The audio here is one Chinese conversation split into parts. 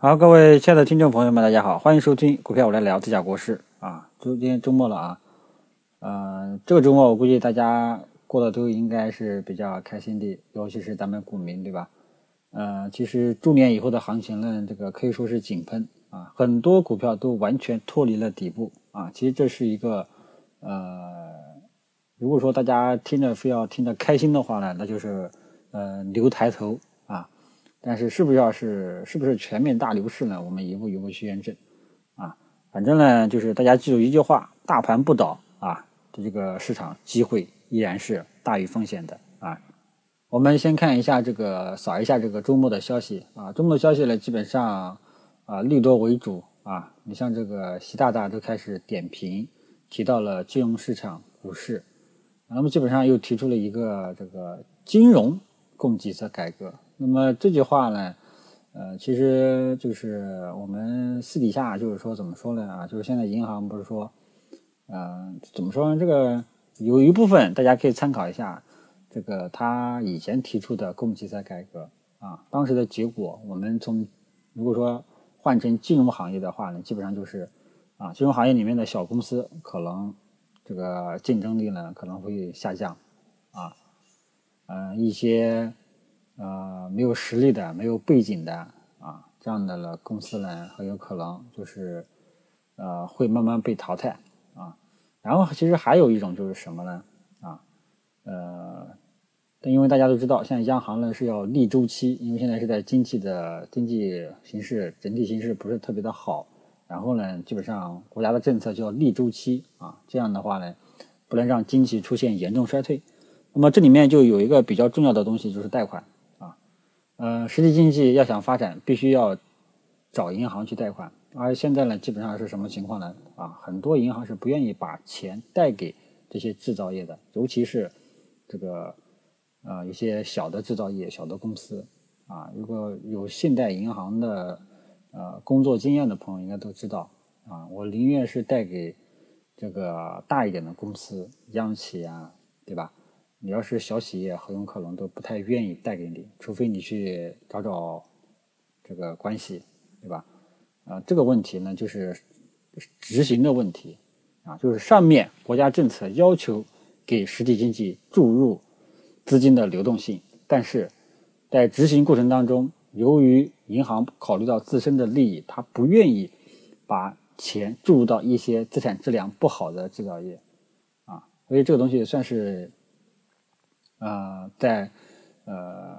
好，各位亲爱的听众朋友们，大家好，欢迎收听股票我来聊自家国事啊。今天周末了啊，呃，这个周末我估计大家过得都应该是比较开心的，尤其是咱们股民，对吧？呃，其实猪年以后的行情呢，这个可以说是井喷啊，很多股票都完全脱离了底部啊。其实这是一个呃，如果说大家听着非要听着开心的话呢，那就是呃牛抬头。但是是不是要是是不是全面大牛市呢？我们一步一步去验证，啊，反正呢就是大家记住一句话：大盘不倒啊，这个市场机会依然是大于风险的啊。我们先看一下这个扫一下这个周末的消息啊，周末消息呢基本上啊利多为主啊，你像这个习大大都开始点评，提到了金融市场、股市，那么基本上又提出了一个这个金融供给侧改革。那么这句话呢，呃，其实就是我们私底下就是说怎么说呢啊，就是现在银行不是说，嗯，怎么说呢？这个有一部分大家可以参考一下，这个他以前提出的供给侧改革啊，当时的结果，我们从如果说换成金融行业的话呢，基本上就是啊，金融行业里面的小公司可能这个竞争力呢可能会下降啊，嗯，一些。呃，没有实力的、没有背景的啊，这样的了公司呢，很有可能就是呃会慢慢被淘汰啊。然后其实还有一种就是什么呢？啊，呃，但因为大家都知道，现在央行呢是要逆周期，因为现在是在经济的经济形势整体形势不是特别的好，然后呢，基本上国家的政策就要逆周期啊，这样的话呢，不能让经济出现严重衰退。那么这里面就有一个比较重要的东西，就是贷款。呃，实体经济要想发展，必须要找银行去贷款。而现在呢，基本上是什么情况呢？啊，很多银行是不愿意把钱贷给这些制造业的，尤其是这个呃一些小的制造业、小的公司啊。如果有信贷银行的呃工作经验的朋友，应该都知道啊。我宁愿是贷给这个大一点的公司、央企啊，对吧？你要是小企业，很有可能都不太愿意贷给你，除非你去找找这个关系，对吧？啊，这个问题呢，就是执行的问题啊，就是上面国家政策要求给实体经济注入资金的流动性，但是在执行过程当中，由于银行考虑到自身的利益，他不愿意把钱注入到一些资产质量不好的制造业啊，所以这个东西算是。呃，在呃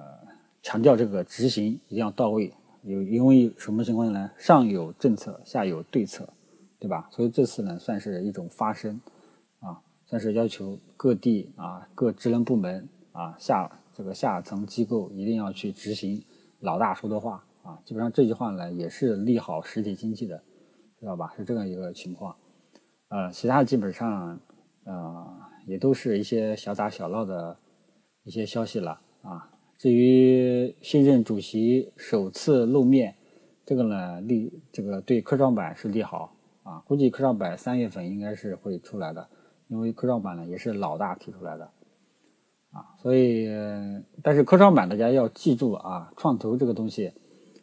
强调这个执行一定要到位，有因为什么情况呢？上有政策，下有对策，对吧？所以这次呢，算是一种发声啊，算是要求各地啊各职能部门啊下这个下层机构一定要去执行老大说的话啊。基本上这句话呢，也是利好实体经济的，知道吧？是这样一个情况。呃，其他基本上呃也都是一些小打小闹的。一些消息了啊，至于新任主席首次露面，这个呢利这个对科创板是利好啊，估计科创板三月份应该是会出来的，因为科创板呢也是老大提出来的啊，所以但是科创板大家要记住啊，创投这个东西，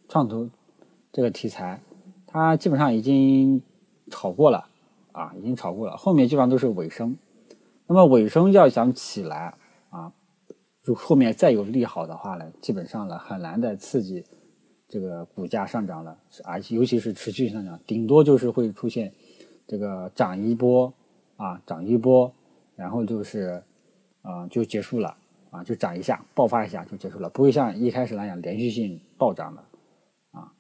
创投这个题材，它基本上已经炒过了啊，已经炒过了，后面基本上都是尾声，那么尾声要想起来。就后面再有利好的话呢，基本上呢很难再刺激这个股价上涨了，而且尤其是持续上涨，顶多就是会出现这个涨一波啊，涨一波，然后就是啊就结束了啊，就涨一下，爆发一下就结束了，不会像一开始那样连续性暴涨的啊，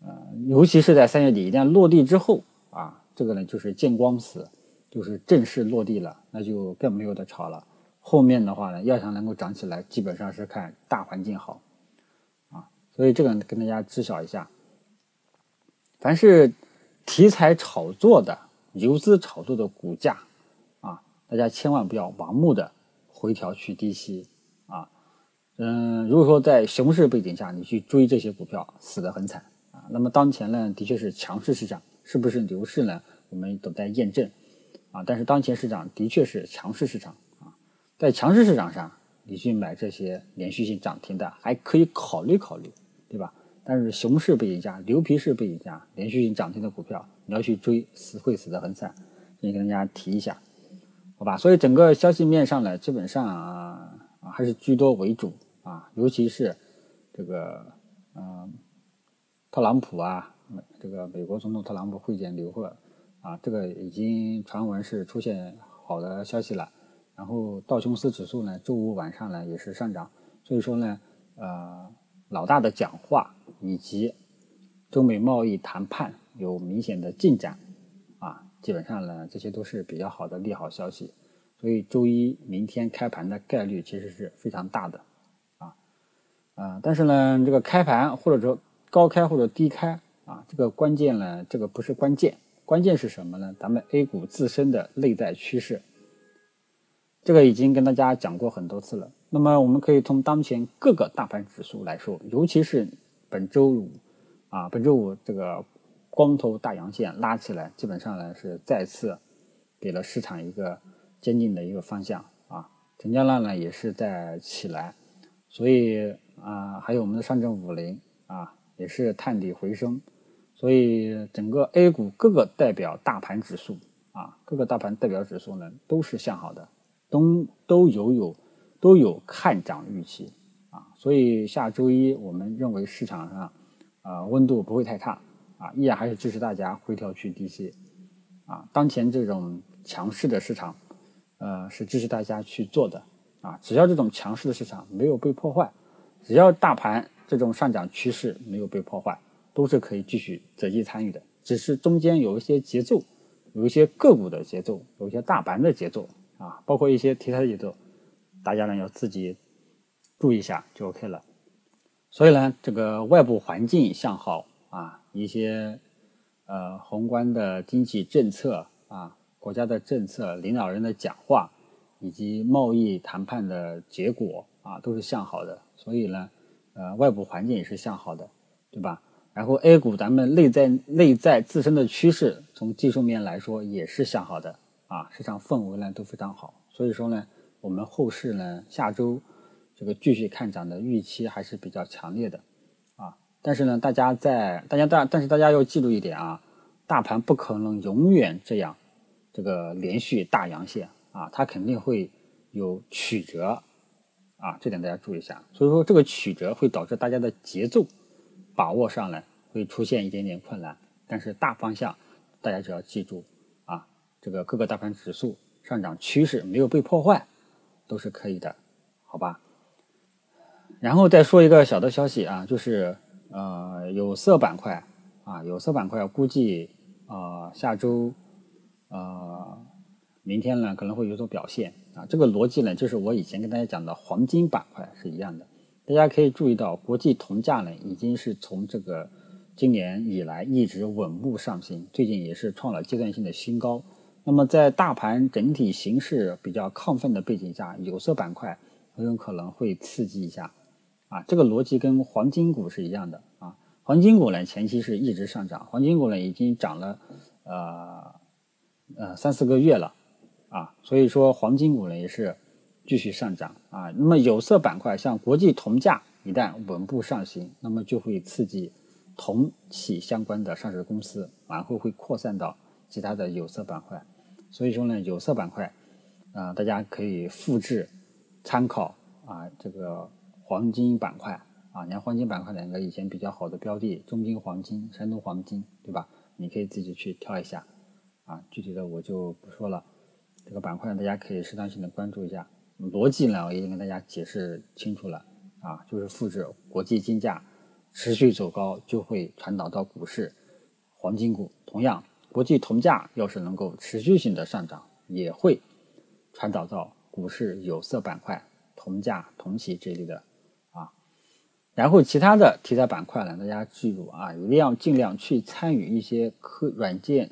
呃，尤其是在三月底一旦落地之后啊，这个呢就是见光死，就是正式落地了，那就更没有的炒了。后面的话呢，要想能够涨起来，基本上是看大环境好，啊，所以这个跟大家知晓一下。凡是题材炒作的、游资炒作的股价，啊，大家千万不要盲目的回调去低吸，啊，嗯，如果说在熊市背景下你去追这些股票，死得很惨，啊，那么当前呢，的确是强势市场，是不是牛市呢？我们都在验证，啊，但是当前市场的确是强势市场。在强势市场上，你去买这些连续性涨停的，还可以考虑考虑，对吧？但是熊市背景下、牛皮市背景下，连续性涨停的股票，你要去追，死会死得很惨。先跟大家提一下，好吧？所以整个消息面上呢，基本上啊啊还是居多为主啊，尤其是这个嗯特朗普啊，这个美国总统特朗普会见刘鹤啊，这个已经传闻是出现好的消息了。然后道琼斯指数呢，周五晚上呢也是上涨，所以说呢，呃，老大的讲话以及中美贸易谈判有明显的进展，啊，基本上呢这些都是比较好的利好消息，所以周一明天开盘的概率其实是非常大的，啊，啊，但是呢，这个开盘或者说高开或者低开啊，这个关键呢，这个不是关键，关键是什么呢？咱们 A 股自身的内在趋势。这个已经跟大家讲过很多次了。那么我们可以从当前各个大盘指数来说，尤其是本周五啊，本周五这个光头大阳线拉起来，基本上呢是再次给了市场一个坚定的一个方向啊，成交量呢也是在起来，所以啊，还有我们的上证五零啊也是探底回升，所以整个 A 股各个代表大盘指数啊，各个大盘代表指数呢都是向好的。都都有有都有看涨预期啊，所以下周一我们认为市场上啊温度不会太差啊，依然还是支持大家回调去低吸啊。当前这种强势的市场，呃是支持大家去做的啊。只要这种强势的市场没有被破坏，只要大盘这种上涨趋势没有被破坏，都是可以继续择机参与的。只是中间有一些节奏，有一些个股的节奏，有一些大盘的节奏。啊，包括一些题材的节奏，大家呢要自己注意一下就 OK 了。所以呢，这个外部环境向好啊，一些呃宏观的经济政策啊，国家的政策、领导人的讲话以及贸易谈判的结果啊，都是向好的。所以呢，呃，外部环境也是向好的，对吧？然后 A 股咱们内在内在自身的趋势，从技术面来说也是向好的。啊，市场氛围呢都非常好，所以说呢，我们后市呢下周这个继续看涨的预期还是比较强烈的啊。但是呢，大家在大家大，但是大家要记住一点啊，大盘不可能永远这样这个连续大阳线啊，它肯定会有曲折啊，这点大家注意一下。所以说这个曲折会导致大家的节奏把握上来会出现一点点困难，但是大方向大家只要记住。这个各个大盘指数上涨趋势没有被破坏，都是可以的，好吧？然后再说一个小的消息啊，就是呃有色板块啊，有色板块估计啊下周呃明天呢可能会有所表现啊。这个逻辑呢，就是我以前跟大家讲的黄金板块是一样的。大家可以注意到，国际铜价呢已经是从这个今年以来一直稳步上行，最近也是创了阶段性的新高。那么在大盘整体形势比较亢奋的背景下，有色板块很有可能会刺激一下，啊，这个逻辑跟黄金股是一样的啊。黄金股呢前期是一直上涨，黄金股呢已经涨了呃呃三四个月了啊，所以说黄金股呢也是继续上涨啊。那么有色板块像国际铜价一旦稳步上行，那么就会刺激铜企相关的上市公司，然后会扩散到其他的有色板块。所以说呢，有色板块，啊，大家可以复制参考啊，这个黄金板块啊，你看黄金板块两个以前比较好的标的，中金黄金、山东黄金，对吧？你可以自己去挑一下啊，具体的我就不说了。这个板块大家可以适当性的关注一下，逻辑呢我已经跟大家解释清楚了啊，就是复制国际金价持续走高就会传导到股市，黄金股同样。国际铜价要是能够持续性的上涨，也会传导到股市有色板块、铜价、铜企这类的啊。然后其他的题材板块呢，大家记住啊，一定要尽量去参与一些科软件、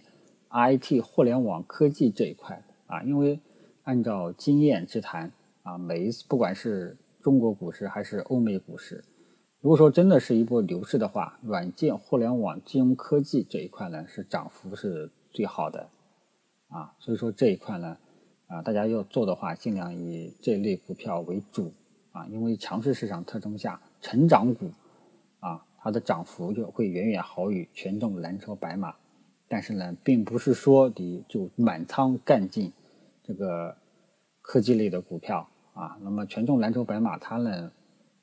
IT、互联网科技这一块啊，因为按照经验之谈啊，每一次不管是中国股市还是欧美股市。如果说真的是一波牛市的话，软件、互联网、金融科技这一块呢是涨幅是最好的，啊，所以说这一块呢，啊，大家要做的话，尽量以这类股票为主，啊，因为强势市场特征下，成长股，啊，它的涨幅就会远远好于权重蓝筹白马。但是呢，并不是说你就满仓干进这个科技类的股票啊。那么权重蓝筹白马它呢，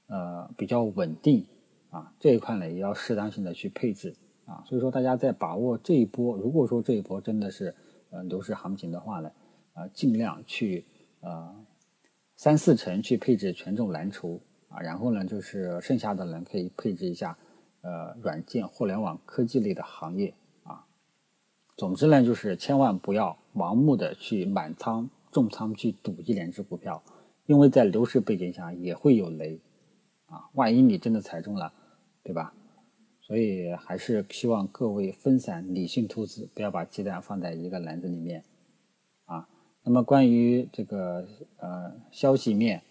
呃，比较稳定啊，这一块呢也要适当性的去配置啊。所以说，大家在把握这一波，如果说这一波真的是呃牛市行情的话呢，啊，尽量去呃三四成去配置权重蓝筹啊，然后呢就是剩下的人可以配置一下呃软件、互联网科技类的行业啊。总之呢，就是千万不要盲目的去满仓重仓去赌一两只股票，因为在牛市背景下也会有雷，啊，万一你真的踩中了，对吧？所以还是希望各位分散理性投资，不要把鸡蛋放在一个篮子里面，啊。那么关于这个呃消息面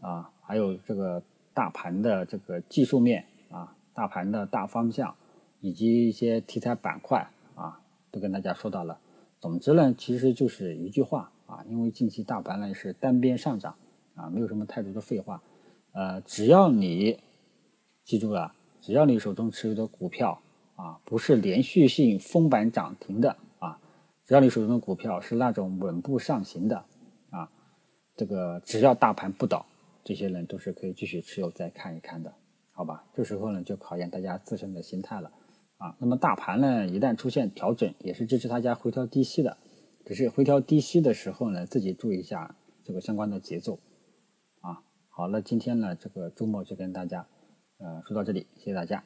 啊，还有这个大盘的这个技术面啊，大盘的大方向，以及一些题材板块啊。都跟大家说到了，总之呢，其实就是一句话啊，因为近期大盘呢是单边上涨啊，没有什么太多的废话，呃，只要你记住了，只要你手中持有的股票啊不是连续性封板涨停的啊，只要你手中的股票是那种稳步上行的啊，这个只要大盘不倒，这些人都是可以继续持有再看一看的，好吧？这时候呢就考验大家自身的心态了。啊，那么大盘呢，一旦出现调整，也是支持大家回调低吸的，只是回调低吸的时候呢，自己注意一下这个相关的节奏。好了，今天呢，这个周末就跟大家，呃，说到这里，谢谢大家。